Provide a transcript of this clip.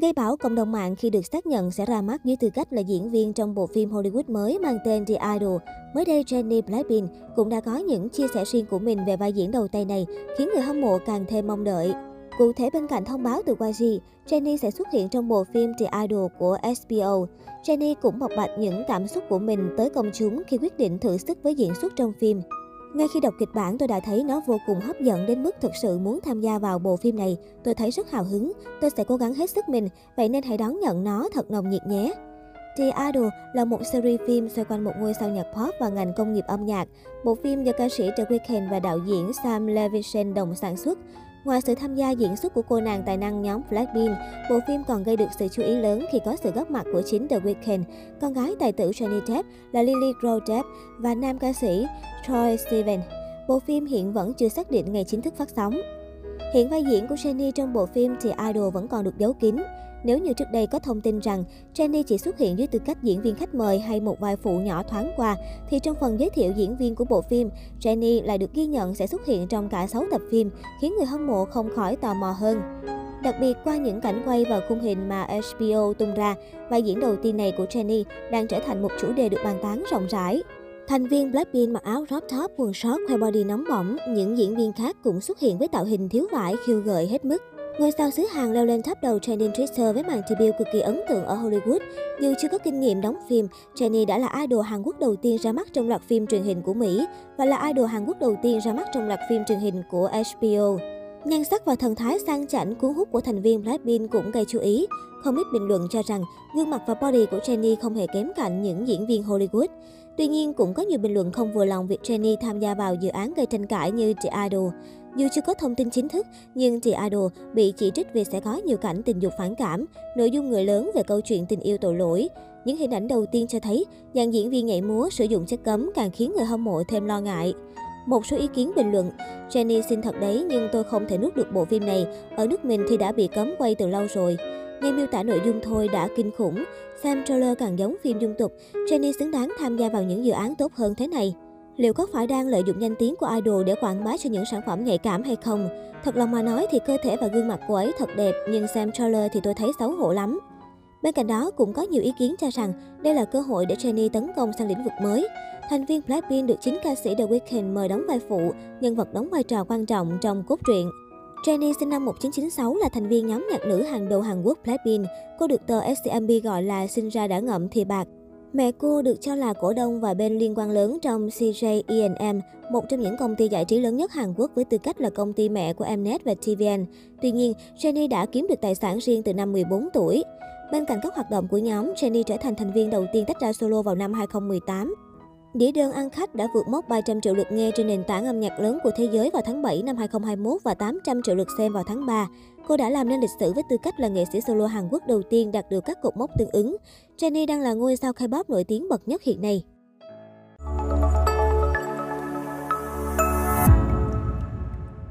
Gây bão cộng đồng mạng khi được xác nhận sẽ ra mắt dưới tư cách là diễn viên trong bộ phim Hollywood mới mang tên The Idol. Mới đây, Jennie Blackpink cũng đã có những chia sẻ riêng của mình về vai diễn đầu tay này, khiến người hâm mộ càng thêm mong đợi. Cụ thể bên cạnh thông báo từ YG, Jennie sẽ xuất hiện trong bộ phim The Idol của HBO. Jennie cũng bộc bạch những cảm xúc của mình tới công chúng khi quyết định thử sức với diễn xuất trong phim. Ngay khi đọc kịch bản, tôi đã thấy nó vô cùng hấp dẫn đến mức thực sự muốn tham gia vào bộ phim này. Tôi thấy rất hào hứng, tôi sẽ cố gắng hết sức mình, vậy nên hãy đón nhận nó thật nồng nhiệt nhé. The Idol là một series phim xoay quanh một ngôi sao nhạc pop và ngành công nghiệp âm nhạc. Bộ phim do ca sĩ The Weeknd và đạo diễn Sam Levinson đồng sản xuất. Ngoài sự tham gia diễn xuất của cô nàng tài năng nhóm Blackpink, bộ phim còn gây được sự chú ý lớn khi có sự góp mặt của chính The Weeknd, con gái tài tử Johnny Depp là Lily Rose Depp và nam ca sĩ Troy Sivan. Bộ phim hiện vẫn chưa xác định ngày chính thức phát sóng. Hiện vai diễn của Jennie trong bộ phim thì Idol vẫn còn được giấu kín. Nếu như trước đây có thông tin rằng Jennie chỉ xuất hiện dưới tư cách diễn viên khách mời hay một vai phụ nhỏ thoáng qua, thì trong phần giới thiệu diễn viên của bộ phim, Jennie lại được ghi nhận sẽ xuất hiện trong cả 6 tập phim, khiến người hâm mộ không khỏi tò mò hơn. Đặc biệt, qua những cảnh quay và khung hình mà HBO tung ra, vai diễn đầu tiên này của Jennie đang trở thành một chủ đề được bàn tán rộng rãi. Thành viên Blackpink mặc áo crop top, quần short, khoe body nóng bỏng, những diễn viên khác cũng xuất hiện với tạo hình thiếu vải khiêu gợi hết mức. Ngôi sao xứ Hàn leo lên top đầu trending Twitter với màn debut cực kỳ ấn tượng ở Hollywood. Dù chưa có kinh nghiệm đóng phim, Jennie đã là idol Hàn Quốc đầu tiên ra mắt trong loạt phim truyền hình của Mỹ và là idol Hàn Quốc đầu tiên ra mắt trong loạt phim truyền hình của HBO. Nhan sắc và thần thái sang chảnh cuốn hút của thành viên Blackpink cũng gây chú ý. Không ít bình luận cho rằng gương mặt và body của Jennie không hề kém cạnh những diễn viên Hollywood. Tuy nhiên, cũng có nhiều bình luận không vừa lòng việc Jennie tham gia vào dự án gây tranh cãi như The Idol. Dù chưa có thông tin chính thức, nhưng The Idol bị chỉ trích vì sẽ có nhiều cảnh tình dục phản cảm, nội dung người lớn về câu chuyện tình yêu tội lỗi. Những hình ảnh đầu tiên cho thấy, dàn diễn viên nhảy múa sử dụng chất cấm càng khiến người hâm mộ thêm lo ngại. Một số ý kiến bình luận, "Jenny xin thật đấy nhưng tôi không thể nuốt được bộ phim này, ở nước mình thì đã bị cấm quay từ lâu rồi. Nghe miêu tả nội dung thôi đã kinh khủng, Xem trailer càng giống phim dung tục, Jenny xứng đáng tham gia vào những dự án tốt hơn thế này. Liệu có phải đang lợi dụng danh tiếng của idol để quảng bá cho những sản phẩm nhạy cảm hay không? Thật lòng mà nói thì cơ thể và gương mặt cô ấy thật đẹp, nhưng xem trailer thì tôi thấy xấu hổ lắm. Bên cạnh đó, cũng có nhiều ý kiến cho rằng đây là cơ hội để Jennie tấn công sang lĩnh vực mới. Thành viên Blackpink được chính ca sĩ The Weeknd mời đóng vai phụ, nhân vật đóng vai trò quan trọng trong cốt truyện. Jennie sinh năm 1996 là thành viên nhóm nhạc nữ hàng đầu Hàn Quốc Blackpink. Cô được tờ SCMP gọi là sinh ra đã ngậm thì bạc. Mẹ cô được cho là cổ đông và bên liên quan lớn trong CJ E&M, một trong những công ty giải trí lớn nhất Hàn Quốc với tư cách là công ty mẹ của Mnet và TVN. Tuy nhiên, Jennie đã kiếm được tài sản riêng từ năm 14 tuổi. Bên cạnh các hoạt động của nhóm, Jennie trở thành thành viên đầu tiên tách ra solo vào năm 2018. Đĩa đơn ăn khách đã vượt mốc 300 triệu lượt nghe trên nền tảng âm nhạc lớn của thế giới vào tháng 7 năm 2021 và 800 triệu lượt xem vào tháng 3. Cô đã làm nên lịch sử với tư cách là nghệ sĩ solo Hàn Quốc đầu tiên đạt được các cột mốc tương ứng. Jennie đang là ngôi sao K-pop nổi tiếng bậc nhất hiện nay.